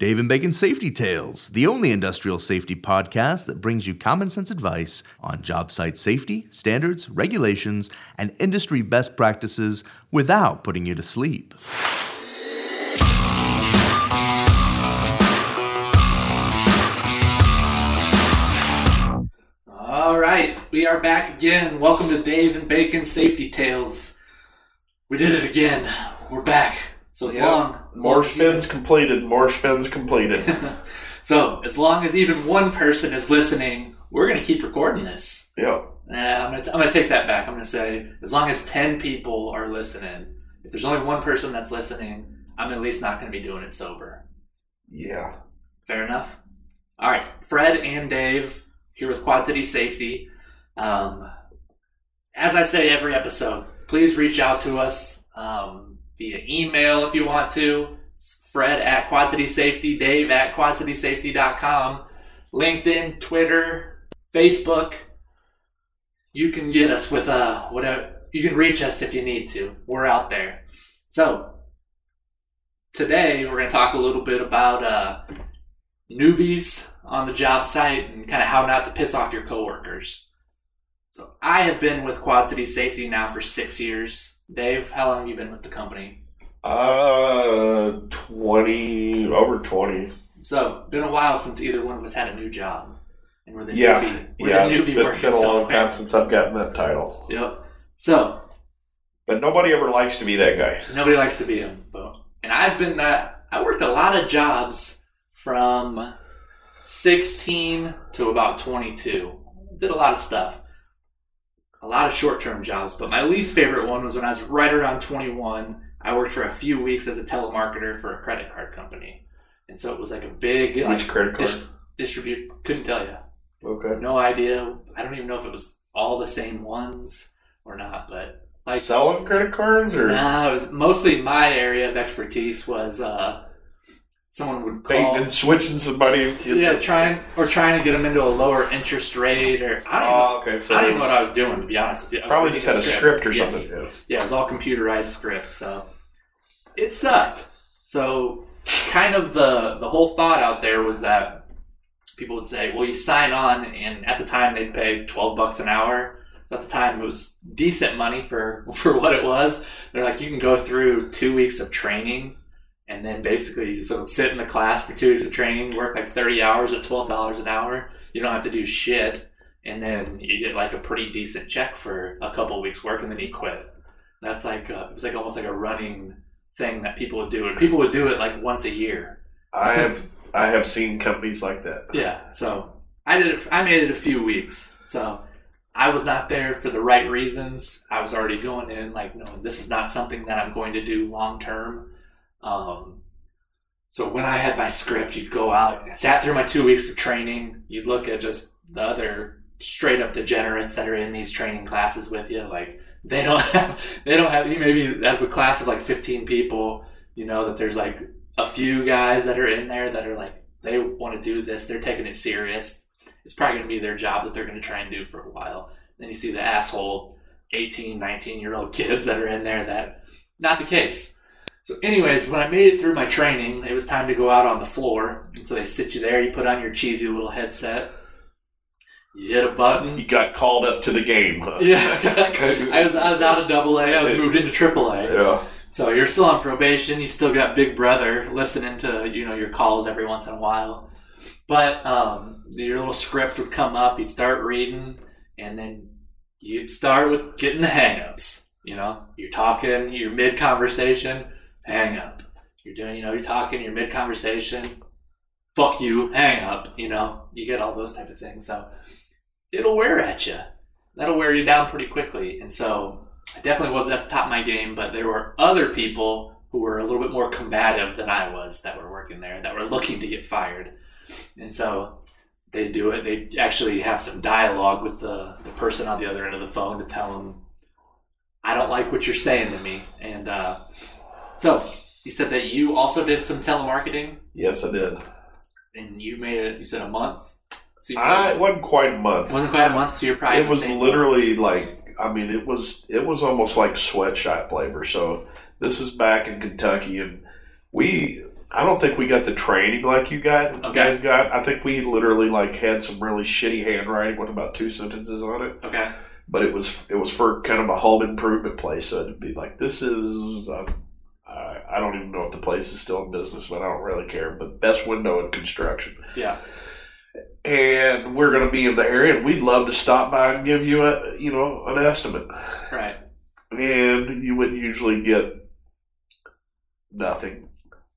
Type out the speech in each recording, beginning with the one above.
Dave and Bacon Safety Tales, the only industrial safety podcast that brings you common sense advice on job site safety, standards, regulations, and industry best practices without putting you to sleep. All right, we are back again. Welcome to Dave and Bacon Safety Tales. We did it again. We're back. So as Yep. long, as More spins completed. More spins completed. so as long as even one person is listening, we're gonna keep recording this. Yeah. Nah, I'm gonna, t- I'm gonna take that back. I'm gonna say as long as ten people are listening. If there's only one person that's listening, I'm at least not gonna be doing it sober. Yeah. Fair enough. All right, Fred and Dave here with Quad City Safety. Um, as I say every episode, please reach out to us um, via email if you want to. It's Fred at Quad City Safety, Dave at QuadCitySafety.com, LinkedIn, Twitter, Facebook. You can get us with uh, whatever. You can reach us if you need to. We're out there. So today we're going to talk a little bit about uh, newbies on the job site and kind of how not to piss off your coworkers. So I have been with Quad City Safety now for six years. Dave, how long have you been with the company? Uh, twenty over twenty. So been a while since either one of us had a new job, and we're the Yeah. newbie. We're yeah, the it's newbie been, working been a long somewhere. time since I've gotten that title. Yep. So But nobody ever likes to be that guy. Nobody likes to be him, but and I've been uh, I worked a lot of jobs from 16 to about 22. Did a lot of stuff. A lot of short-term jobs, but my least favorite one was when I was right around 21. I worked for a few weeks as a telemarketer for a credit card company. And so it was like a big Which like, credit card? dis- distribute couldn't tell you. okay. No idea. I don't even know if it was all the same ones or not, but like Selling credit cards or no, it was mostly my area of expertise was uh, someone would baiting call, and switching somebody? yeah, trying or trying to get them into a lower interest rate, or I don't even, Oh, okay. So I don't know what I was doing to be honest with you. Probably just had a script or Yes. something. Yeah. Yeah, it was all computerized scripts, so it sucked. So kind of the the whole thought out there was that people would say, "Well, you sign on," and at the time they'd pay twelve bucks an hour. At the time, it was decent money for for what it was. They're like, you can go through two weeks of training, and then basically you just sit in the class for two weeks of training, work like thirty hours at twelve dollars an hour. You don't have to do shit, and then you get like a pretty decent check for a couple of weeks work, and then you quit. That's like uh, it was like almost like a running thing that people would do, and people would do it like once a year. I have I have seen companies like that. Yeah, so I did it. I made it a few weeks, so I was not there for the right reasons. I was already going in like, no, this is not something that I'm going to do long term. Um, so when I had my script, you'd go out, sat through my two weeks of training. You'd look at just the other straight up degenerates that are in these training classes with you, like they don't have, they don't have. You maybe of a class of like 15 people, you know that there's like a few guys that are in there that are like they want to do this. They're taking it serious. It's probably going to be their job that they're going to try and do for a while. Then you see the asshole 18, 19 year old kids that are in there that not the case. So, anyways, when I made it through my training, it was time to go out on the floor. And so they sit you there, you put on your cheesy little headset, you hit a button. You got called up to the game. Huh? Yeah, I was I was out of double A. I was moved into triple A. yeah. So you're still on probation. You still got Big Brother listening to you know your calls every once in a while. But um, your little script would come up. You'd start reading, and then you'd start with getting the hangups. You know, you're talking, you're mid conversation, hang up. You're doing, you know, you're talking, you're mid conversation, fuck you, hang up. You know, you get all those type of things. So it'll wear at you. That'll wear you down pretty quickly. And so I definitely wasn't at the top of my game, but there were other people who were a little bit more combative than I was that were working there that were looking to get fired. And so they do it. They actually have some dialogue with the, the person on the other end of the phone to tell them, I don't like what you're saying to me. And uh, so you said that you also did some telemarketing Yes, I did. and you made it, you said a month? So you I it wasn't quite a month. it wasn't quite a month, so you're probably it the was same literally like I mean it was it was almost like sweatshop labor. So this is back in Kentucky, and we I don't think we got the training like you got Okay. guys got. I think we literally like had some really shitty handwriting with about two sentences on it. Okay. But it was it was for kind of a home improvement place, so it'd be like this is. I don't even know if the place is still in business, but I don't really care. But best window in construction, Yeah. and we're going to be in the area, and we'd love to stop by and give you a you know an estimate. Right. and you wouldn't usually get nothing.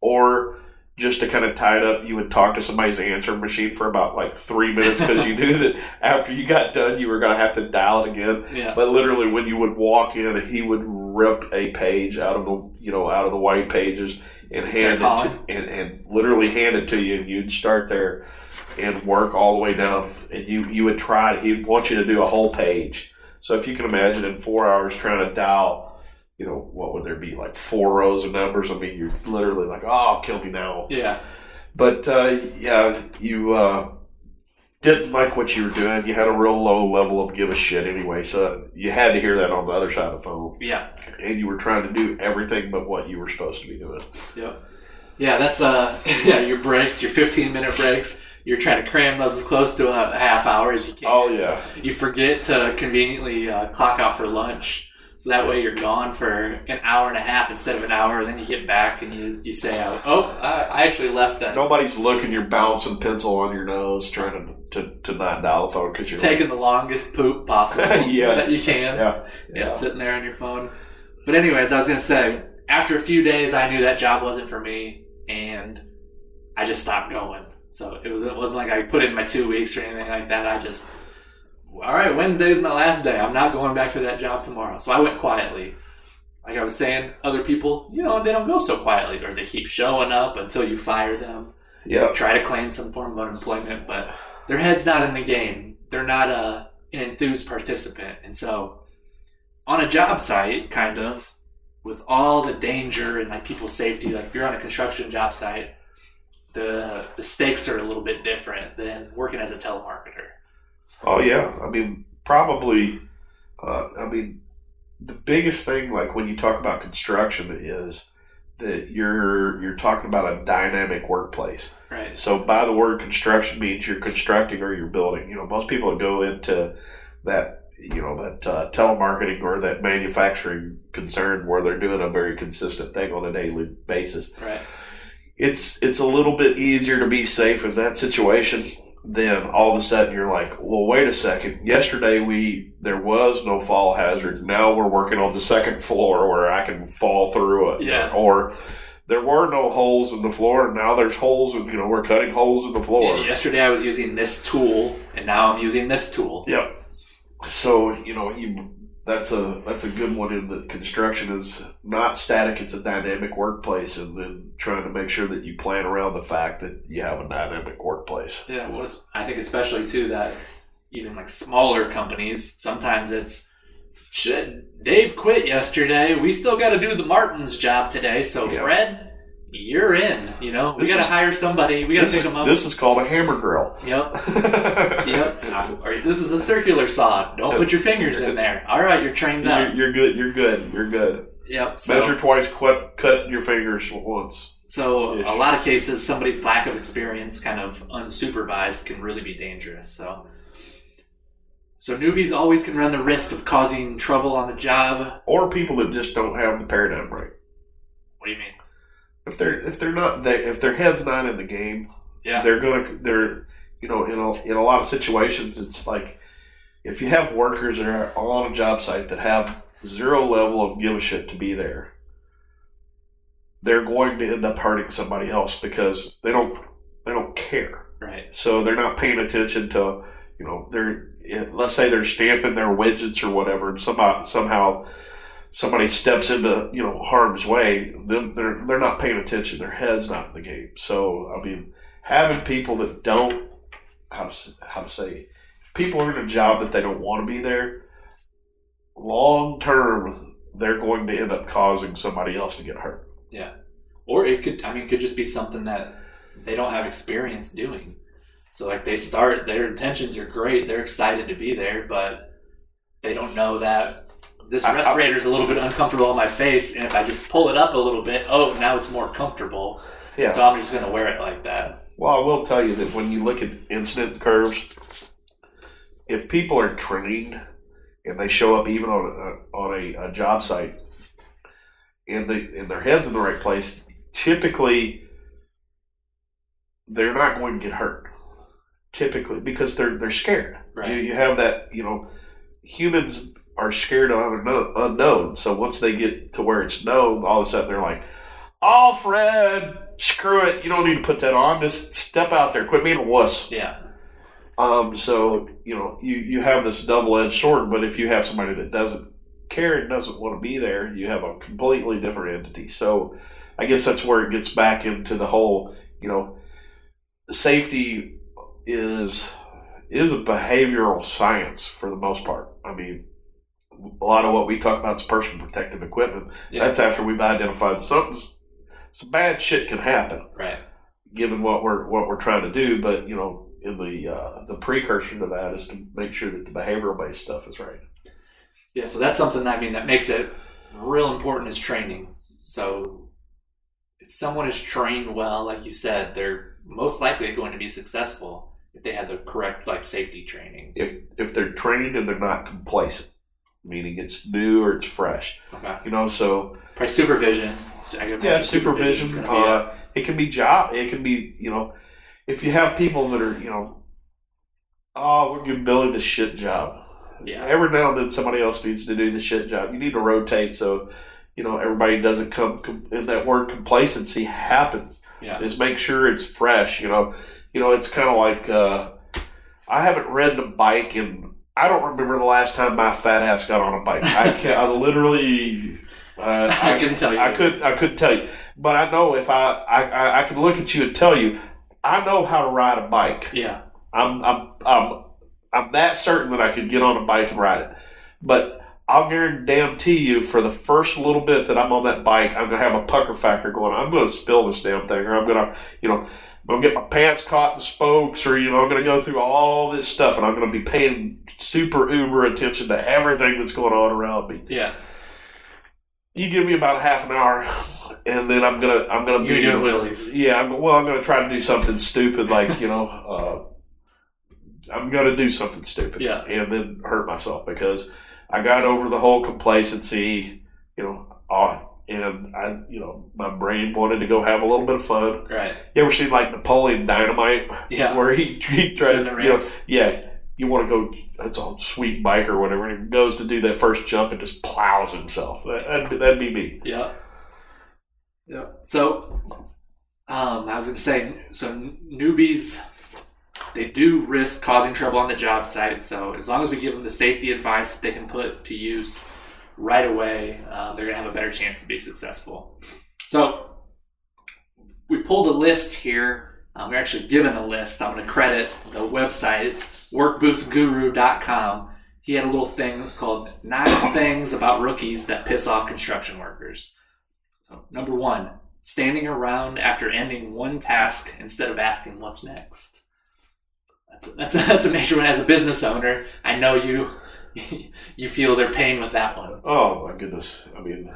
Or just to kind of tie it up, you would talk to somebody's answering machine for about like three minutes because you knew that after you got done, you were going to have to dial it again. Yeah. But literally, when you would walk in, he would rip a page out of the you know out of the white pages and hand it to, and, and literally hand it to you, and you'd start there and work all the way down, and you you would try. He'd want you to do a whole page. So if you can imagine, in four hours trying to dial, you know what would there be like four rows of numbers? I mean, you're literally like, oh, kill me now. Yeah. But uh, yeah, you uh, didn't like what you were doing. You had a real low level of give a shit anyway, so you had to hear that on the other side of the phone. Yeah. And you were trying to do everything but what you were supposed to be doing. Yep. Yeah, that's uh yeah, your breaks, your 15 minute breaks. You're trying to cram those as close to a half hour as you can. Oh yeah, You forget to conveniently uh, clock out for lunch. So that way you're gone for an hour and a half instead of an hour. And then you get back and you, you say, oh, oh, I, I actually left that. nobody's looking. You're bouncing pencil on your nose, trying to to, to not dial the phone because you're Taking the longest poop possible Yeah. that you can. yeah, yeah, yeah. sitting there on your phone. But anyways, I was gonna say, after a few days, I knew that job wasn't for me, and I just stopped going. So it was it wasn't like I put in my two weeks or anything like that. I just, all right, Wednesday is my last day. I'm not going back to that job tomorrow. So I went quietly. Like I was saying, other people, you know, they don't go so quietly, or they keep showing up until you fire them yeah. try to claim some form of unemployment, but their head's not in the game. They're not a an enthused participant, and so on a job site, kind of with all the danger and like people's safety, like if you're on a construction job site, the the stakes are a little bit different than working as a telemarketer. Oh yeah, I mean probably. Uh, I mean, the biggest thing, like when you talk about construction, is that you're you're talking about a dynamic workplace. Right. So by the word construction means you're constructing or you're building. You know, most people that go into that you know that uh, telemarketing or that manufacturing concern where they're doing a very consistent thing on a daily basis Right. it's it's a little bit easier to be safe in that situation than all of a sudden you're like, well, wait a second. Yesterday we there was no fall hazard. Now we're working on the second floor where I can fall through it. Yeah. Or there were no holes in the floor, and now there's holes, and you know we're cutting holes in the floor. Yesterday I was using this tool, and now I'm using this tool. Yep. So you know you that's a that's a good one in that construction is not static; it's a dynamic workplace, and then trying to make sure that you plan around the fact that you have a dynamic workplace. Yeah, well, it's- I think especially too that even like smaller companies, sometimes it's shit. Dave quit yesterday. We still got to do the Martins job today. So Yeah. Fred, you're in. You know, we got to hire somebody. We got to pick them up. this is called a hammer drill. Yep. Yep. This is a circular saw. Don't put your fingers in there. All right, you're trained You're, up. you're good. You're good. You're good. Yep. So, Measure twice. Cut cut your fingers once. so Ish. a lot of cases, somebody's lack of experience, kind of unsupervised, can really be dangerous. So. So newbies always can run the risk of causing trouble on the job. Or people that just don't have the paradigm right. What do you mean? If they're if they're not they, if their head's not in the game, Yeah. they're gonna they're you know in a, in a lot of situations it's like if you have workers that are on a job site that have zero level of give a shit to be there they're going to end up hurting somebody else because they don't they don't care Right. so they're not paying attention to you know they're let's say they're stamping their widgets or whatever and somehow somehow somebody steps into you know harm's way they're they're not paying attention. Their head's not in the game. So i mean having people that don't how to how to say if people are in a job that they don't want to be there long term they're going to end up causing somebody else to get hurt. Yeah, Or it could, I mean, it could just be something that they don't have experience doing. So, like, they start, their intentions are great, they're excited to be there, but they don't know that this I- I- respirator's a little bit uncomfortable on my face, and if I just pull it up a little bit, oh, now it's more comfortable. Yeah. So I'm just gonna wear it like that. Well, I will tell you that when you look at incident curves, if people are trained and they show up even on a, on a, a job site and the and their heads in the right place, typically they're not going to get hurt. Typically, because they're they're scared. Right. You, you have that. You know, humans are scared of unknown, unknown. So once they get to where it's known, all of a sudden they're like, "Oh, Fred, screw it. You don't need to put that on. Just step out there. Quit being a wuss." Yeah. Um, so you know, you you have this double edged sword, but if you have somebody that doesn't care and doesn't want to be there, you have a completely different entity. So I guess that's where it gets back into the whole, you know, safety is is a behavioral science for the most part. I mean, a lot of what we talk about is personal protective equipment. Yeah. That's after we've identified something's some bad shit can happen Right. given what we're what we're trying to do. But you know, in the uh, the precursor to that is to make sure that the behavioral based stuff is right. Yeah, so that's something I mean that makes it real important is training. So if someone is trained well, like you said, they're most likely going to be successful if they had the correct like safety training. If if they're trained and they're not complacent, meaning it's new or it's fresh, Okay. you know. So Probably supervision. So yeah, imagine supervision. supervision's a- Uh, it can be job. It can be you know, if you have people that are you know, oh, we're giving Billy the shit job. yeah. Every now and then somebody else needs to do the shit job. You need to rotate so you know everybody doesn't come. com- And that word complacency happens. Yeah. is make sure it's fresh. You know, you know, it's kind of like uh, I haven't ridden a bike in. I don't remember the last time my fat ass got on a bike. I can I literally. Uh, I can tell you. I couldn't. I couldn't tell you, but I know if I, I, I, I can look at you and tell you, I know how to ride a bike. Yeah. I'm, I'm, I'm, I'm that certain that I could get on a bike and ride it. But I'll guarantee you, for the first little bit that I'm on that bike, I'm gonna have a pucker factor going. I'm gonna spill this damn thing, or I'm gonna, you know, I'm gonna get my pants caught in the spokes, or you know, I'm gonna go through all this stuff, and I'm gonna be paying super uber attention to everything that's going on around me. Yeah. You give me about half an hour, and then I'm gonna, I'm gonna You're be doing wheelies. yeah, I'm, well, I'm going to try to do something stupid, like you know, uh, I'm going to do something stupid, Yeah. and then hurt myself because I got over the whole complacency, you know, uh, and I, you know, my brain wanted to go have a little bit of fun. Right. You ever seen like Napoleon Dynamite, Yeah. where he he the you know, yeah. You want to go? That's a sweet bike or whatever. And he goes to do that first jump and just plows himself. That, that'd, that'd be me. Yeah. Yeah. So, um, I was going to say, so newbies, they do risk causing trouble on the job site. So, as long as we give them the safety advice that they can put to use right away, uh, they're going to have a better chance to be successful. So, we pulled a list here. Um, we're actually given a list. I'm going to credit the website. It's workbootsguru.com. He had a little thing called Nine Things About Rookies That Piss Off Construction Workers. So, number one, standing around after ending one task instead of asking what's next. That's a, that's a, that's a major one. As a business owner, I know you you feel their pain with that one. Oh my goodness! I mean,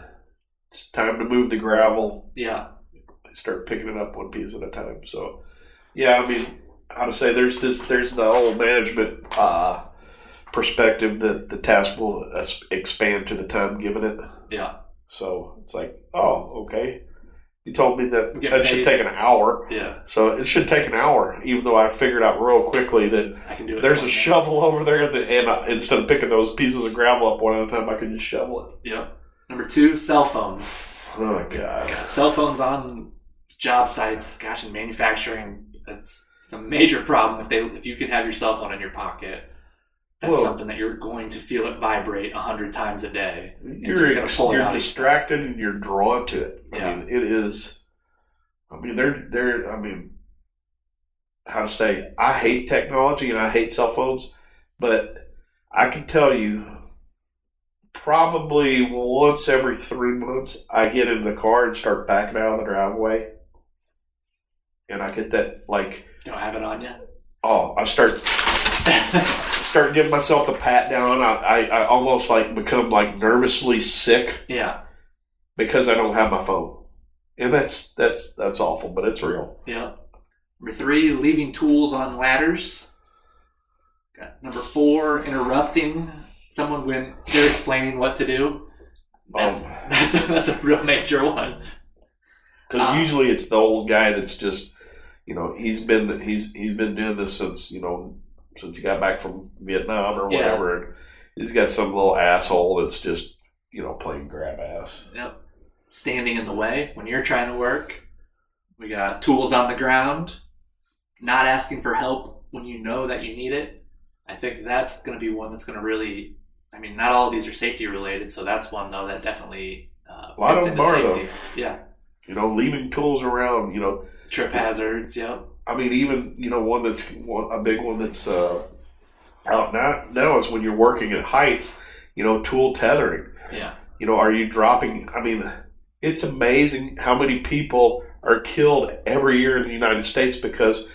it's time to move the gravel. Yeah, They start picking it up one piece at a time. So, yeah, I mean, how to say? There's this. There's the whole management uh, perspective that the task will expand to the time given it. yeah, So it's like, oh, okay. You told me that that should take an hour. yeah. So it should take an hour, even though I figured out real quickly that I can do it. there's a 20 shovel over there, that, and uh, instead of picking those pieces of gravel up one at a time, I can just shovel it. minutes. Yep. Number two, cell phones. Oh my god. Cell phones on job sites. Gosh, in manufacturing, it's it's a major problem if they if you can have your cell phone in your pocket. That's something that you're going to feel it vibrate a hundred times a day. so You're, you're pull you're out. distracted and you're drawn to it. I Yeah. mean, it is. I mean, they're they're. I mean, how to say? I hate technology and I hate cell phones, but I can tell you, probably once every three months, I get in the car and start backing out of the driveway, and I get that like, You don't have it on yet. oh, I start start giving myself the pat down. I, I, I almost like become like nervously sick yeah. because I don't have my phone. and that's that's that's awful, but it's real. Yeah. Number three, leaving tools on ladders. Got number four, interrupting someone when they're explaining what to do. That's Um, that's a, that's a real major one. Because Ah. usually it's the old guy that's just, you know, he's been he's he's been doing this since you know since he got back from Vietnam or whatever. And he's got some little asshole that's just you know playing grab ass. Yep. Standing in the way when you're trying to work. We got tools on the ground. Not asking for help when you know that you need it. I think that's going to be one that's going to really. I mean, not all of these are safety related, so that's one though that definitely uh, A lot fits of into them are, safety. Yeah, You know, leaving tools around. You know, trip hazards. Yep. I mean, even you know one that's one, a big one that's uh, out now now is when you're working at heights. You know, tool tethering. Yeah. You know, are you dropping? I mean, it's amazing how many people are killed every year in the United States because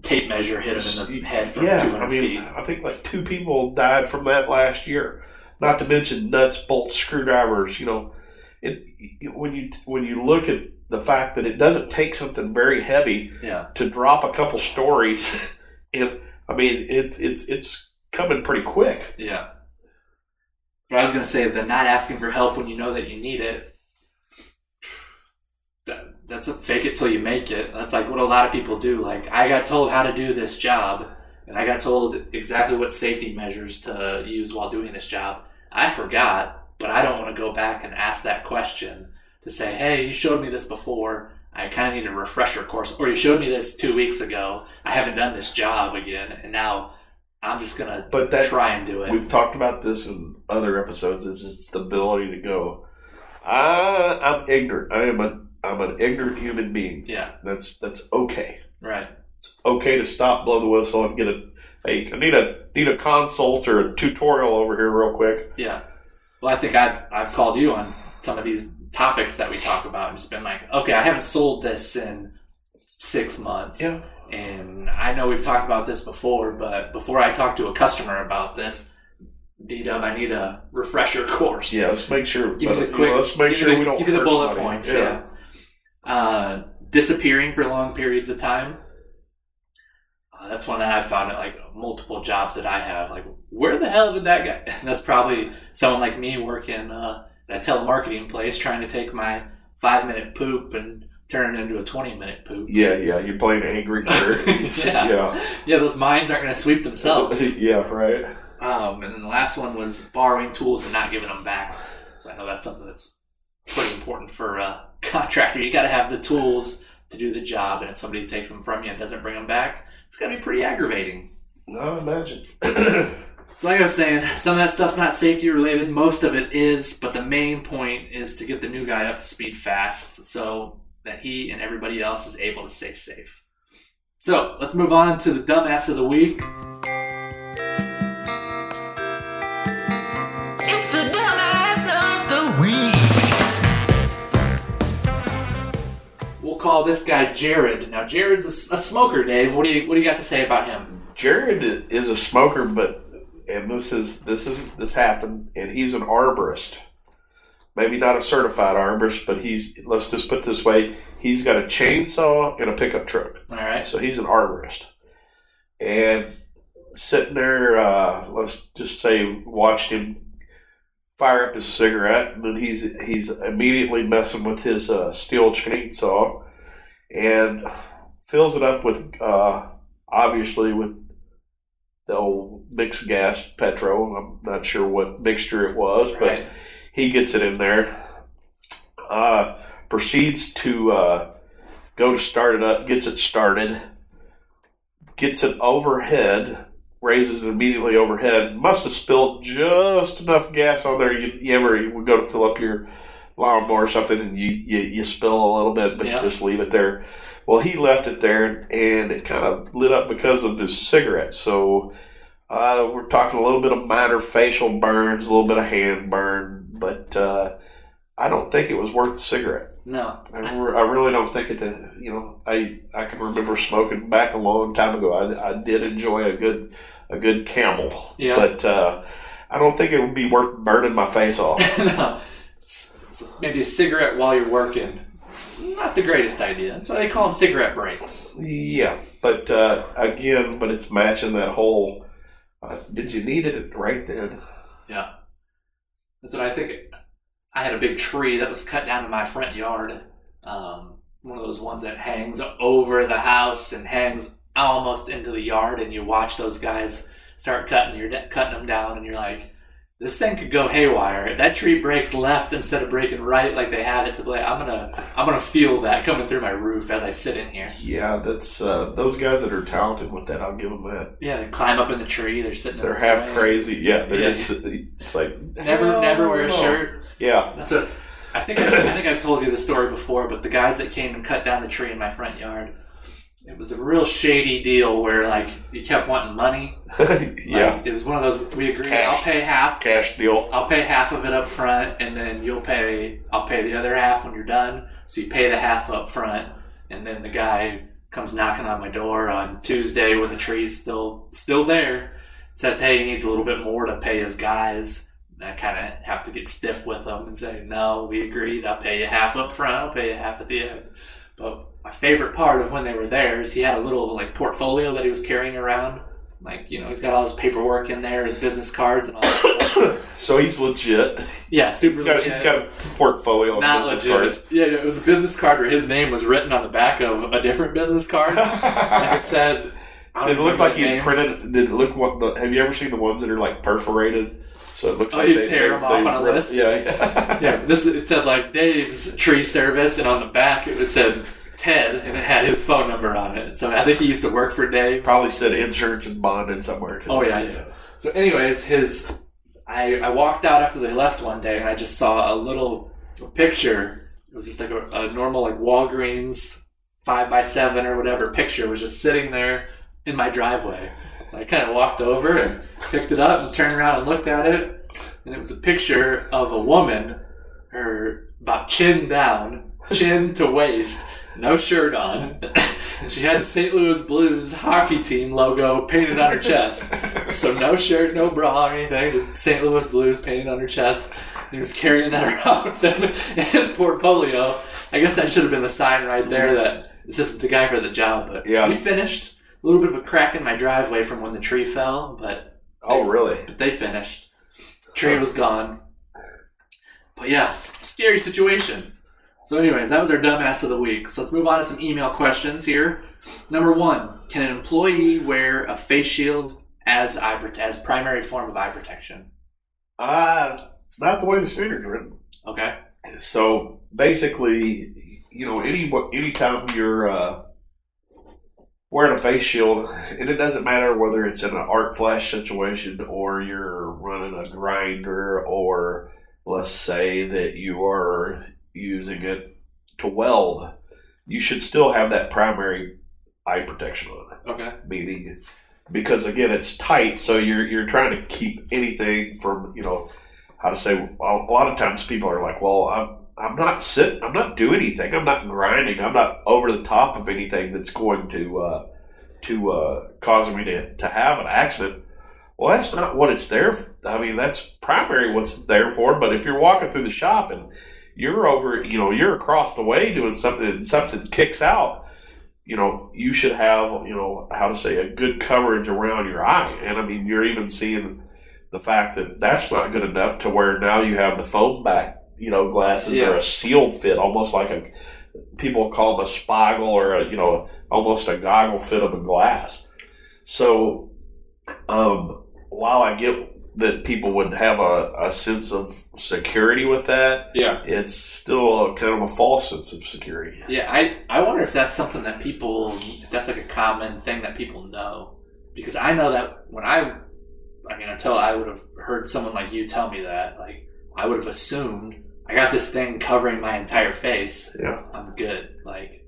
Tape measure hit him in the head from yeah, 200 I mean, feet. I think like two people died from that last year. Not to mention nuts, bolts, screwdrivers. You know, it when you when you look at the fact that it doesn't take something very heavy Yeah. to drop a couple stories, and I mean, it's it's it's coming pretty quick. Yeah. But I was going to say the not asking for help when you know that you need it. That, that's a fake it till you make it. That's like what a lot of people do. Like, I got told how to do this job, and I got told exactly what safety measures to use while doing this job. I forgot, but I don't want to go back and ask that question to say, hey, you showed me this before. I kind of need a refresher course. Or you showed me this two weeks ago. I haven't done this job again, and now I'm just going to But that try and do it. we've talked about this in other episodes. Is it's the ability to go. I I'm ignorant. I am a I'm an ignorant human being. Yeah, That's that's okay. right. It's okay to stop, blow the whistle, and get a. Hey, I need a need a consult or a tutorial over here real quick. Yeah. Well, I think I've I've called you on some of these topics that we talk about and just been like, okay, I haven't sold this in six months. Yeah. And I know we've talked about this before, but before I talk to a customer about this, D Dub, I need a refresher course. Yeah, let's make sure. Give me the quick. let's make sure the, we don't give me the bullet somebody. points. Yeah. Uh, disappearing for long periods of time. Uh, that's one that I've found at like multiple jobs that I have. Like, where the hell did that guy? that's probably someone like me working uh, a telemarketing place, trying to take my five minute poop and turn it into a twenty minute poop. Yeah, yeah. You're playing angry birds. Yeah. yeah. Yeah, those minds aren't going to sweep themselves. yeah, right. Um, and then the last one was borrowing tools and not giving them back. So I know that's something that's pretty important for a contractor. You got to have the tools to do the job, and if somebody takes them from you and doesn't bring them back, it's got to be pretty aggravating. No, imagine. So like I was saying, some of that stuff's not safety related. Most of it is, but the main point is to get the new guy up to speed fast, so that he and everybody else is able to stay safe. So let's move on to the dumbass of the week. It's the dumbass of the week. We'll call this guy Jared. Now Jared's a smoker, Dave. What do you what do you got to say about him? Jared is a smoker, but and this is this is this happened, and he's an arborist. Maybe not a certified arborist, but he's let's just put it this way: he's got a chainsaw and a pickup truck. All right. So he's an arborist. And sitting there, uh, let's just say, watched him fire up his cigarette. And then he's he's immediately messing with his uh, Stihl chainsaw and fills it up with, uh, obviously, with the old mixed gas petrol. I'm not sure what mixture it was, but he gets it in there. Uh, proceeds to uh, go to start it up, gets it started, gets it overhead, raises it immediately overhead. Must have spilled just enough gas on there. You, you ever you would go to fill up your lawnmower or something, and you, you, you spill a little bit, but Yeah. you just leave it there. Well, he left it there, and it kind of lit up because of his cigarette. So uh, we're talking a little bit of minor facial burns, a little bit of hand burn, but uh, I don't think it was worth the cigarette. No. I, re- I really don't think it. That, you know, I I can remember smoking back a long time ago. I, I did enjoy a good a good Camel, Yeah. but uh, I don't think it would be worth burning my face off. no. Maybe a cigarette while you're working. not the greatest idea. That's why they call them cigarette breaks. Yeah, but uh, again, but it's matching that whole. Uh, did you need it right then? Yeah. That's what I think. I had a big tree that was cut down in my front yard. Um, one of those ones that hangs over the house and hangs almost into the yard, and you watch those guys start cutting. You're cutting them down, and you're like, "This thing could go haywire. If that tree breaks left instead of breaking right, like they have it to play, I'm gonna, I'm gonna feel that coming through my roof as I sit in here. Yeah, that's uh, those guys that are talented with that. I'll give them that. Yeah, they climb up in the tree. They're sitting. They're the half swing. crazy. Yeah, they're Yeah. just. It's like Never, never wear a no. shirt. Yeah, That's a. I think I, I think I've told you the story before, but the guys that came and cut down the tree in my front yard, it was a real shady deal where like you kept wanting money. yeah. Like, it was one of those we agreed. Cash. I'll pay half. Cash deal. I'll pay half of it up front, and then you'll pay. I'll pay the other half when you're done. So you pay the half up front, and then the guy comes knocking on my door on Tuesday when the tree's still still there. Says, "Hey, he needs a little bit more to pay his guys." And I kind of have to get stiff with them and say, "No, we agreed. I'll pay you half up front. I'll pay you half at the end." But my favorite part of when they were there is he had a little like portfolio that he was carrying around. Like you know, he's got all his paperwork in there, his business cards, and all. That stuff. so he's legit. Yeah, super. He's got, legit. he's got a portfolio of Not business legit. cards. Yeah, it was a business card where his name was written on the back of a different business card. like it said. I don't Did it look remember like he printed? Did it look what the? Have you ever seen the ones that are like perforated? So it looks Oh, like you they, tear they- 'em off they on a rip- list? Yeah, yeah. Yeah, this it said like Dave's tree service, and on the back it was said Ted, and it had his phone number on it. So I think he used to work for Dave. Probably said insurance and bonded somewhere. Oh yeah, yeah. So, anyways, his I I walked out after they left one day, and I just saw a little picture. It was just like a, a normal like Walgreens five by seven or whatever picture was just sitting there in my driveway. I kind of walked over and picked it up and turned around and looked at it, and it was a picture of a woman, her about chin down, chin to waist, no shirt on, and she had the St. Louis Blues hockey team logo painted on her chest. So no shirt, no bra or anything, just St. Louis Blues painted on her chest. He was carrying that around with him in his portfolio. I guess that should have been the sign right there that this isn't the guy for the job. But Yeah. we finished. A little bit of a crack in my driveway from when the tree fell, but Oh, really? but they finished. Tree was gone. But yeah, scary situation. So, anyways, that was our dumbass of the week. So let's move on to some email questions here. Number one: Can an employee wear a face shield as eye prote- as primary form of eye protection? Uh, not the way the standard's written. Okay. So basically, you know, any anytime you're uh, wearing a face shield, and it doesn't matter whether it's in an arc flash situation or you're running a grinder, or let's say that you are using it to weld, you should still have that primary eye protection on Okay. meaning because again it's tight so you're you're trying to keep anything from you know how to say a lot of times people are like well i'm i'm not sitting i'm not doing anything i'm not grinding i'm not over the top of anything that's going to uh to uh cause me to to have an accident well that's not what it's there for. i mean that's primary what's there for but if you're walking through the shop and you're over you know you're across the way doing something and something kicks out you know, you should have, you know, how to say a good coverage around your eye. And I mean, you're even seeing the fact that that's not good enough to where now you have the foam back, you know, glasses Yeah. or a sealed fit, almost like a, people call them a spoggle or a, you know, almost a goggle fit of a glass. So, um, while I get that people would have a, a sense of security with that, Yeah. it's still a, kind of a false sense of security. Yeah, I, I wonder if that's something that people, if that's like a common thing that people know. Because I know that when I, I mean, until I would have heard someone like you tell me that, like, I would have assumed I got this thing covering my entire face. Yeah. I'm good. Like,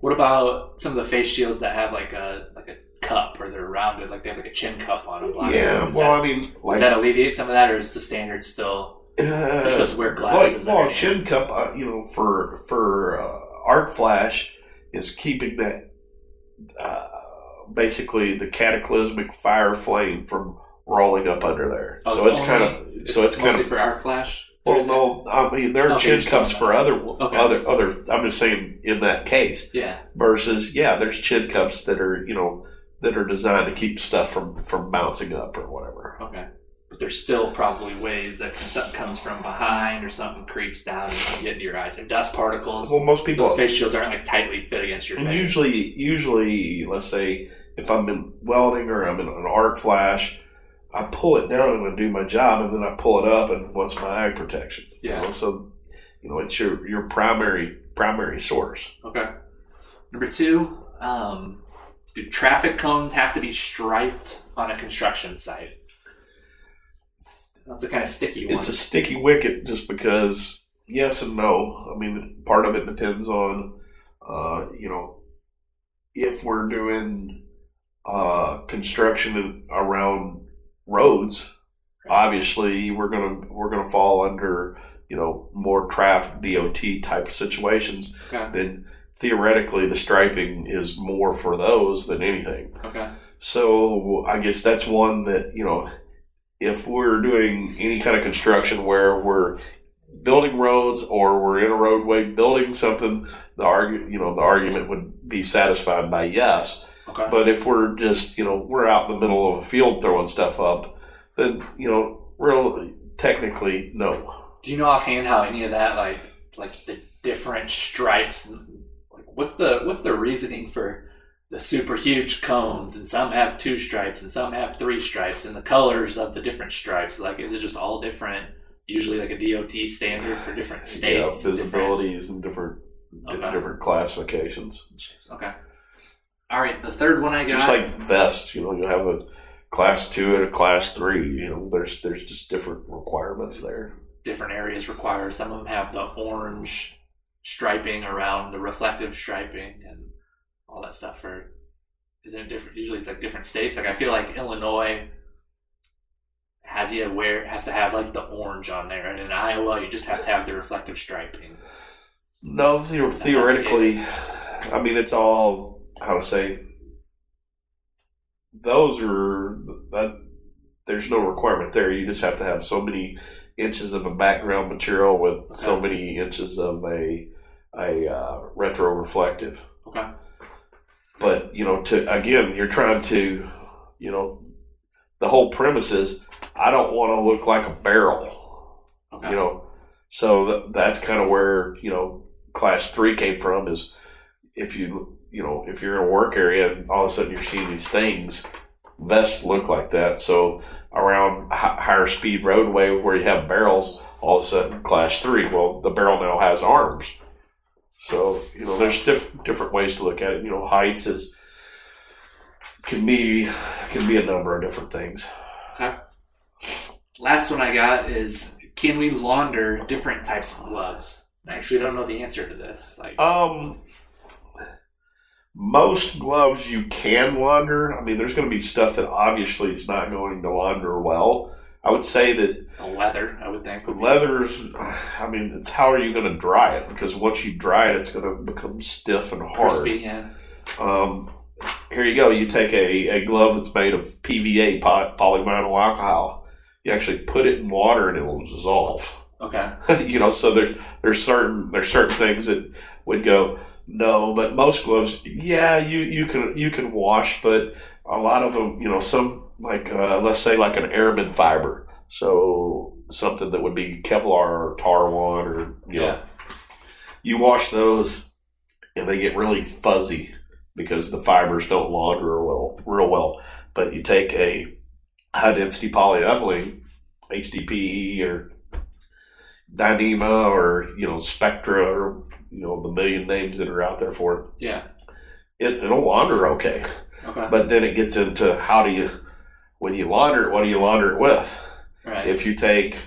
what about some of the face shields that have like a like a cup or they're rounded, like they have like a chin cup on them? Yeah, Does well, that, I mean, does that alleviate some of that, or is the standard still? uh, You're wear glasses. Well, well, a chin cup, uh, you know, for for uh, arc flash is keeping that uh, basically the cataclysmic fire flame from rolling up under there. Oh, so it's only- kind of so it's kind of for arc flash. Well, no, I mean there are Okay, chin cups for other Okay. other other. I'm just saying in that case Yeah. versus yeah, there's chin cups that are you know that are designed to keep stuff from from bouncing up or whatever. Okay. But there's still probably ways that something comes from behind or something creeps down and can get into your eyes. And dust particles. Well, most people those face shields aren't like tightly fit against your And face. usually, usually, let's say if I'm in welding or I'm in an arc flash, I pull it down and I do my job, and then I pull it up, and what's my eye protection? You Yeah. know, so you know, it's your your primary primary source. Okay. Number two, um, do traffic cones have to be striped on a construction site? That's a kind of sticky one. It's a sticky wicket just because yes and no. I mean, part of it depends on, uh, you know, if we're doing uh, construction around roads, obviously we're gonna we're gonna fall under you know more traffic DOT type of situations. okay. Then theoretically, the striping is more for those than anything. Okay. So I guess that's one that you know, if we're doing any kind of construction where we're building roads or we're in a roadway building something, the argu- you know the argument would be satisfied by yes. Okay. But if we're just you know we're out in the middle of a field throwing stuff up, then you know real technically no. Do you know offhand how any of that, like, like the different stripes, what's the what's the reasoning for the super huge cones, and some have two stripes, and some have three stripes, and the colors of the different stripes? Like, is it just all different? Usually, like a DOT standard for different Yeah, states. and different- visibilities and different Okay. different classifications. Okay. All right. The third one I got. just like vests, you know, you have a class two and a class three. You know, there's there's just different requirements there. different areas require. Some of them have the orange striping around the reflective striping and all that stuff. For isn't it different? Usually, it's like different states. Like I feel like Illinois has you wear has to have like the orange on there, and in Iowa, you just have to have the reflective striping. No, the- theoretically, I mean, it's all how to say. Those are that. There's no requirement there. You just have to have so many inches of a background material with so many inches of a a uh, retro reflective. Okay. but you know to again you're trying to you know the whole premise is i don't want to look like a barrel Okay. you know so th- that's kind of where you know class three came from is if you you know if you're in a work area and all of a sudden you're seeing these things vests look like that so around hi- higher speed roadway where you have barrels all of a sudden class three well the barrel now has arms so you know there's diff- different ways to look at it you know heights is can be can be a number of different things Last one I got is can we launder different types of gloves? I actually don't know the answer to this. Like, Um, most gloves you can launder. I mean, there's going to be stuff that obviously is not going to launder well. I would say that the leather, I would think. would leathers. I mean, it's how are you going to dry it? Because once you dry it, it's going to become stiff and hard. crispy, yeah. Um, here you go. You take a, a glove that's made of PVA, polyvinyl alcohol. You actually put it in water and it will dissolve. Okay. you know, so there's there's certain there's certain things that would go no, but most gloves, yeah, you you can you can wash, but a lot of them, you know, some like uh, let's say like an aramid fiber, so something that would be Kevlar or Twaron or you know, Yeah. you wash those and they get really fuzzy because the fibers don't launder well real well. But you take a high density polyethylene, HDPE or Dyneema or you know Spectra or you know the million names that are out there for it. Yeah. it, it it'll launder okay. Okay. But then it gets into how do you when you launder it, what do you launder it with? right. If you take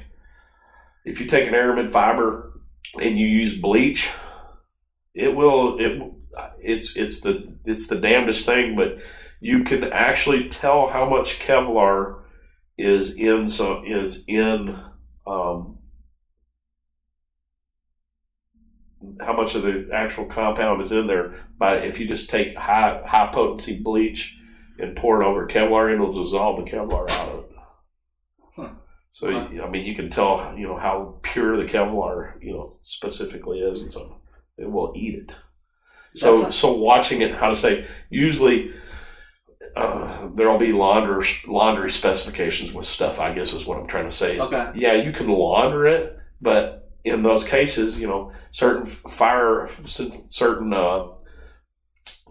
if you take an aramid fiber and you use bleach, it will it it's it's the it's the damnedest thing, but you can actually tell how much Kevlar is in so is in um, how much of the actual compound is in there But if you just take high high potency bleach and pour it over Kevlar, it'll dissolve the Kevlar out of it. Huh. So Huh. I mean, you can tell you know how pure the Kevlar, you know, specifically is, and so it will eat it. So, not- so watching it, how to say, usually uh, there'll be laundry laundry specifications with stuff. I guess is what I'm trying to say. Is, Okay. Yeah, you can launder it, but in those cases, you know, certain fire, certain, uh,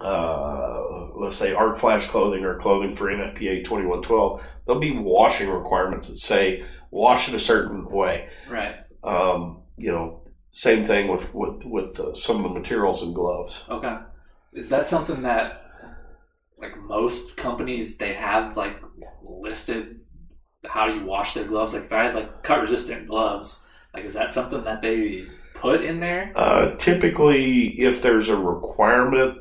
uh, let's say arc flash clothing or clothing for NFPA 2112, there'll be washing requirements that say wash it a certain way. Right. Um, you know, same thing with with with uh, some of the materials and gloves. Okay. Is that something that like most companies they have like listed how you wash their gloves? Like if I had like cut resistant gloves, like is that something that they put in there? Uh, typically, if there's a requirement,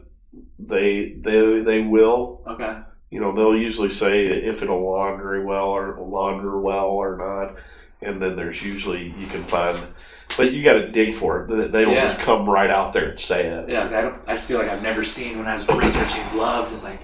they they they will. Okay. You know, they'll usually say if it'll launder well or launder well or not, and then there's usually you can find, but you got to dig for it. They- don't Yeah. just come right out there and say it. Yeah, I don't. I just feel like I've never seen when I was researching gloves and like,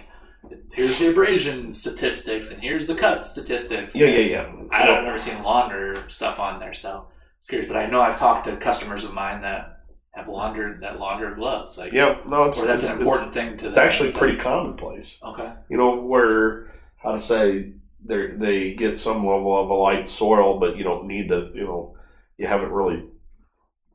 here's the abrasion statistics and here's the cut statistics. Yeah, yeah, yeah. I don't, I've never seen launder stuff on there, so curious. But I know I've talked to customers of mine that have laundered that launder gloves. Like, Yeah, no, it's or that's it's, an important thing to. It's, them, actually so- pretty commonplace. Okay. You know, where how to say they they get some level of a light soil, but you don't need to. You know, you haven't really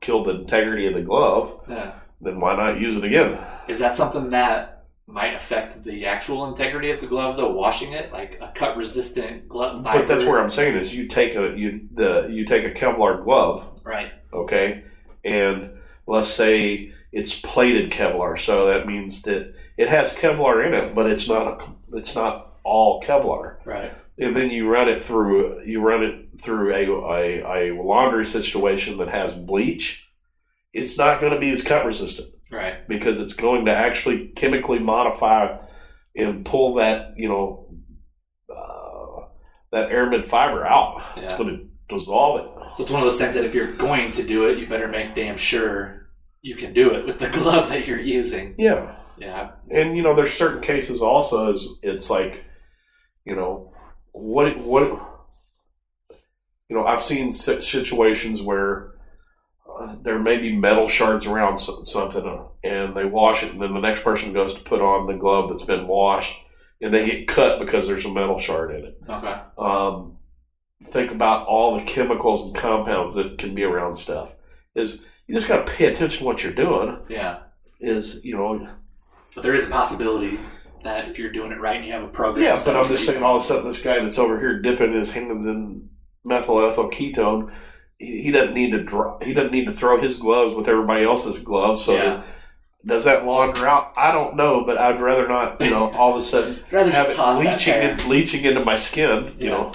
killed the integrity of the glove. Yeah. Then why not use it again? Is that something that might affect the actual integrity of the glove, though? Washing it, like a cut resistant glove. Fiber. But that's where I'm saying is you take a you the you take a Kevlar glove, Right. okay, and let's say it's plated Kevlar, so that means that it has Kevlar in it, but it's not a, it's not all Kevlar. Right. and then you run it through you run it through a, a, a laundry situation that has bleach it's not going to be as cut resistant Right. because it's going to actually chemically modify and pull that you know uh, that aramid fiber out it's going to dissolve it So it's one of those things that if you're going to do it, you better make damn sure you can do it with the glove that you're using. yeah Yeah. and you know there's certain cases also is it's like you know what what you know i've seen situations where there may be metal shards around something uh, and they wash it and then the next person goes to put on the glove that's been washed and they get cut because there's a metal shard in it Okay. um, think about all the chemicals and compounds that can be around stuff is you just got to pay attention to what you're doing Yeah. is you know But there is a possibility that if you're doing it right and you have a program. Yeah, but I'm just saying, all of a sudden, this guy that's over here dipping his hands in methyl ethyl ketone, he, he doesn't need to draw, he doesn't need to throw his gloves with everybody else's gloves. So Yeah. does that launder out? I don't know, but I'd rather not. You know, all of a sudden rather have just it leaching in, leaching into my skin. You Yeah. know.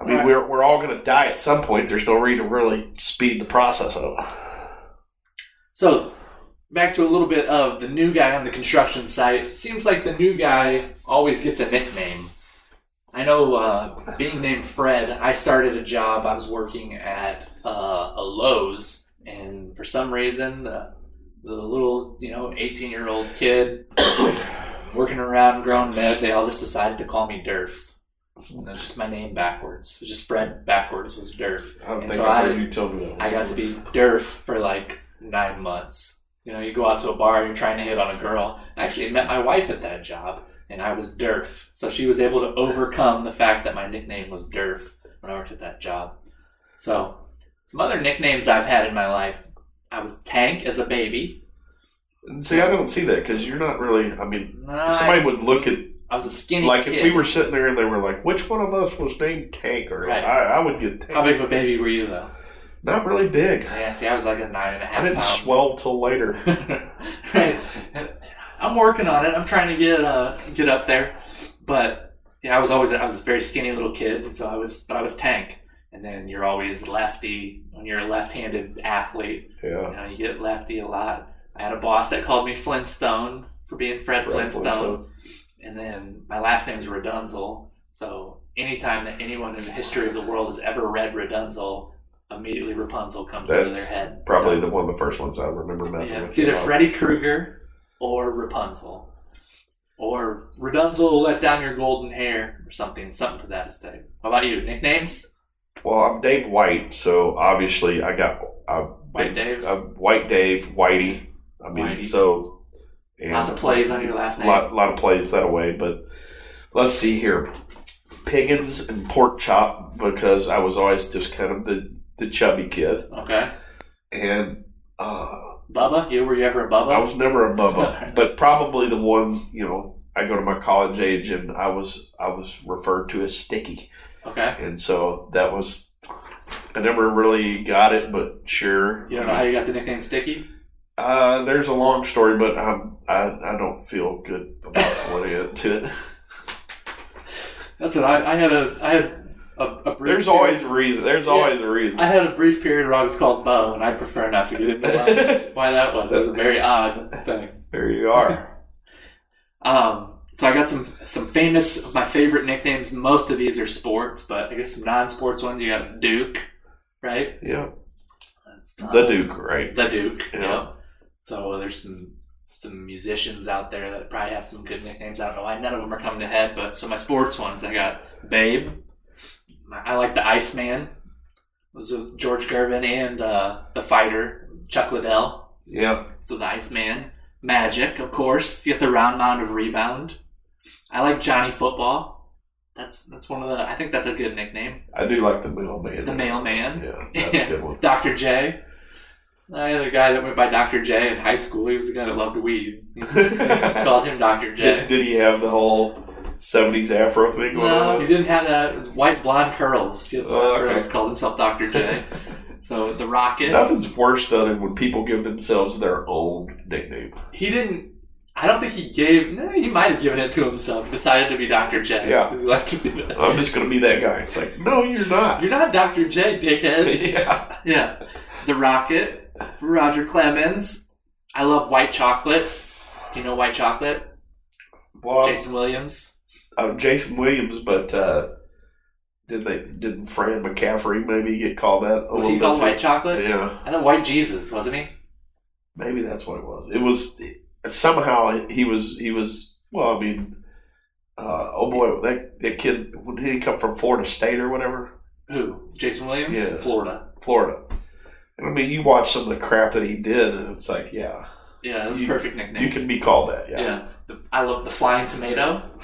I mean, Right. we're, we're all going to die at some point. There's no reason to really speed the process up. So back to a little bit of the new guy on the construction site. Seems like the new guy always gets a nickname. I know, uh, being named Fred, I started a job. I was working at uh, a Lowe's, and for some reason, the, the little, you know, 18 year old kid working around grown men, they all just decided to call me Durf. And That's just my name backwards. It was just Fred backwards was Durf. I don't And think so I- you tell me that. I got to be Durf for like nine months. You know, you go out to a bar, you're trying to hit on a girl. I actually met my wife at that job, and I was Durf. So she was able to overcome the fact that my nickname was Durf when I worked at that job. So, some other nicknames I've had in my life. I was Tank as a baby. See, I don't see that because you're not really. I mean, Nah, somebody I, would look at I was a skinny like kid. if we were sitting there and they were like, "Which one of us was named Tank?" Or Right. I, I would get Tank. How big of a baby were you, though? Not really big. Yeah, see, I was like a nine and a half I didn't pound. swell till later. right. I'm working on it. I'm trying to get uh get up there, but yeah, I was always I was a very skinny little kid, and so I was but I was tank. And then you're always lefty when you're a left-handed athlete. Yeah. You know, you get lefty a lot. I had a boss that called me Flintstone for being Fred, Fred Flintstone, and then my last name is Redunzel. So anytime that anyone in the history of the world has ever read Redunzel, immediately Rapunzel comes into their head. Probably So- the one of the first ones I remember messing yeah, with. it's either. Freddy Krueger or Rapunzel. Or Rapunzel let down your golden hair or something, something to that extent. How about you? Nicknames? well, I'm Dave White, so obviously I got uh, White Dave. uh, White Dave, Whitey. I mean, Whitey. so Lots of plays on your last a name. lot, lot of plays that way. But let's see here, Piggins and pork chop because I was always just kind of the the chubby kid, Okay. and uh, Bubba? You were you ever a Bubba? I was never a Bubba, but probably the one you know. I go to my college age, and I was I was referred to as Sticky, Okay. and so that was I never really got it, but sure. You don't know how you got the nickname Sticky? Uh, there's a long story, but I'm, I I don't feel good about going into it. That's what I, I had a I had a, a There's period- always a reason. There's Yeah. always a reason. I had a brief period where I was called Bo, and I prefer not to get into why, why that was. It was a very odd thing. there you are. Um, so I got some some famous of my favorite nicknames. Most of these are sports, but I guess some non-sports ones. You got Duke, right? Yeah, That's, the Duke, right? The Duke. Yeah. Yep. So there's some some musicians out there that probably have some good nicknames. I don't know why none of them are coming to head, but so my sports ones, I got Babe. I like the Iceman. Was with George Gervin and uh, the fighter Chuck Liddell. Yeah, So the Iceman. Magic, of course. You get the round mound of rebound. I like Johnny Football. That's that's one of the. I think that's a good nickname. I do like the mailman. The mailman. Yeah, that's a good one. Dr. J. I had a guy that went by Dr. J in high school. He was the guy that loved weed. Called him Dr. J. Did, did he have the whole '70s afro thing going no, on? he didn't have that. White blonde curls. He had blonde Oh, okay. curls. Called himself Dr. J. so the Rocket. Nothing's worse though than when people give themselves their own nickname. He didn't. I don't think he gave. No, he might have given it to himself. He decided to be Dr. J. Yeah. because he liked to do that. I'm just gonna be that guy. It's like, no, you're not. You're not Dr. J, dickhead. yeah. yeah. The Rocket. Roger Clemens. I love white chocolate. Do you know white chocolate? Well, Jason Williams. Uh, Jason Williams, but uh, did they did Fran McCaffrey maybe get called that? A Was little he called white chocolate? Yeah, I thought white Jesus, wasn't he? maybe that's what it was. It was somehow he was he was well. I mean, uh, oh boy, that that kid did he come from Florida State or whatever, Who? Jason Williams? Yeah. Florida. Florida. And I mean, you watch some of the crap that he did, and it's like, yeah, Yeah, that was a You- perfect nickname. you can be called that. yeah. Yeah, The, I love the flying tomato.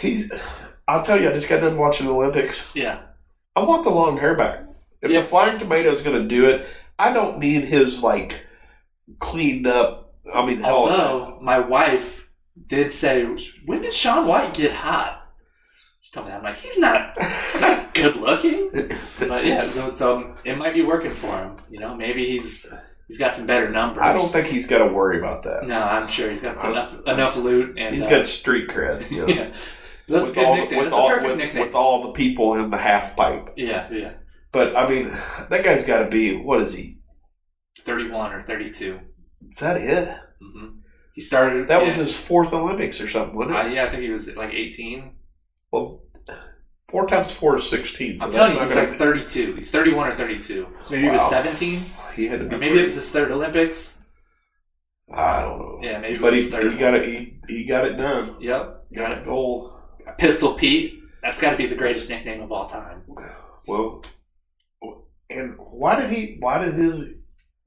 he's. I'll tell you, I just got done watching the Olympics. Yeah. I want the long hair back. If Yeah. the flying tomato is going to do it, I don't need his like cleaned up. I mean, hell, Although my wife did say, when did Shaun White get hot? She told me that. I'm like, he's not not good looking. But yeah, so, so it might be working for him. You know, maybe he's he's got some better numbers. I don't think he's got to worry about that. No, I'm sure he's got some enough enough loot and He's uh, got street cred. You know, yeah. That's a with good all, nickname. with That's all, a perfect with, nickname. with all the people in the half pipe. yeah, yeah. But I mean, that guy's got to be. What is he? 31 or 32. Is that it? hmm He started. That yeah. was his fourth Olympics or something, wasn't Uh, it? yeah, I think he was like 18. Well, four times four is sixteen. So I'm telling you, he's gonna like 32. He's 31 or 32. So maybe he was 17. He had to be. Or maybe it was his third Olympics. I don't know. Yeah, maybe it was but his he, third. he got it. He, he got it done. Yep, got it. Goal. Pistol Pete. That's got to be the greatest nickname of all time. Well, and why did he? Why did his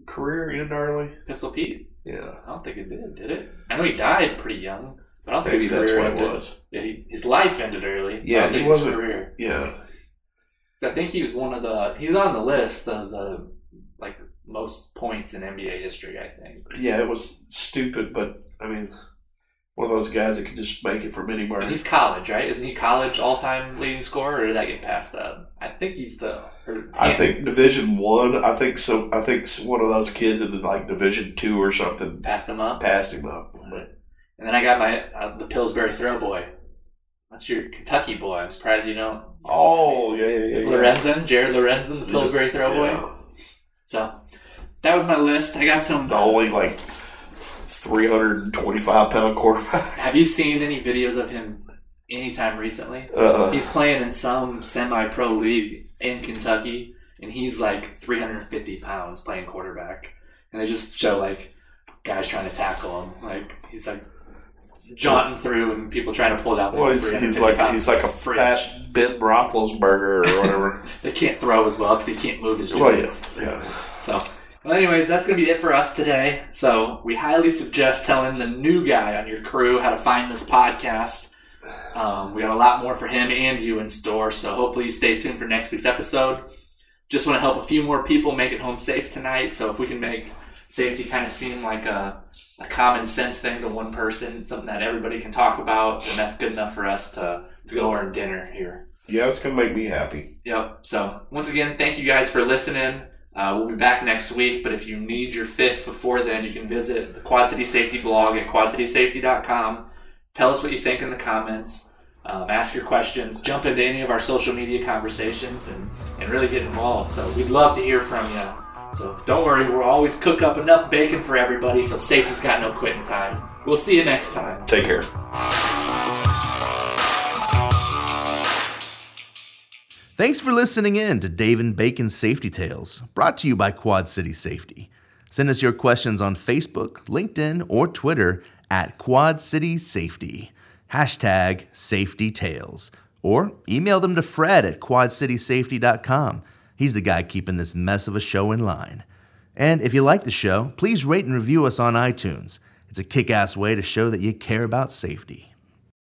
career end early? Pistol Pete? Yeah, I don't think it did, did it? I know he died pretty young, but I don't think maybe his that's career what it was. Yeah, he, his life ended early. Yeah, he think his career. Yeah, 'Cause I think he was one of the. He was on the list of the like most points in NBA history. I think. yeah. It was stupid, but I mean, one of those guys that could just make it from anywhere. And he's college, right? Isn't he college all-time leading scorer, or did I get past that? I think he's the. Or, I think Division One. I, think so. I think one of those kids in like Division Two or something passed him up. passed him up. But And then I got my uh, the Pillsbury throw boy. That's your Kentucky boy. I'm surprised you don't. oh yeah, yeah, yeah. yeah. Lorenzen, Jared Lorenzen, the Pillsbury throw boy. Yeah. So that was my list. I got some. The only like three hundred and twenty-five pound quarterback. Have you seen any videos of him anytime recently? Uh, He's playing in some semi-pro league in Kentucky, and he's like 350 pounds playing quarterback. And they just show like guys trying to tackle him. Like he's like jaunting through and people trying to pull it out. Well, he's, he's like he's like a fridge. fat Ben Roethlisberger or whatever. They can't throw as well because he can't move his well, joints. yeah, yeah. So, well, anyways, that's going to be it for us today. So, we highly suggest telling the new guy on your crew how to find this podcast. Um, we got a lot more for him and you in store. So, hopefully, you stay tuned for next week's episode. Just want to help a few more people make it home safe tonight. So, if we can make safety kind of seem like a, a common sense thing to one person, something that everybody can talk about, then that's good enough for us to, to go earn dinner here. Yeah, it's gonna make me happy. Yep. So once again, thank you guys for listening. Uh, we'll be back next week, but if you need your fix before then, you can visit the Quad City Safety blog at quadcitysafety.com. Tell us what you think in the comments. Um, ask your questions. Jump into any of our social media conversations and, and really get involved. So we'd love to hear from you. So don't worry, we'll always cook up enough bacon for everybody, so safety's got no quitting time. We'll see you next time. Take care. Thanks for listening in to Dave and Bacon's Safety Tales, brought to you by Quad City Safety. Send us your questions on Facebook, LinkedIn, or Twitter at Quad City Safety. Hashtag Safety Tales. Or email them to Fred at quadcitysafety.com. He's the guy keeping this mess of a show in line. And if you like the show, please rate and review us on iTunes. It's a kick ass way to show that you care about safety.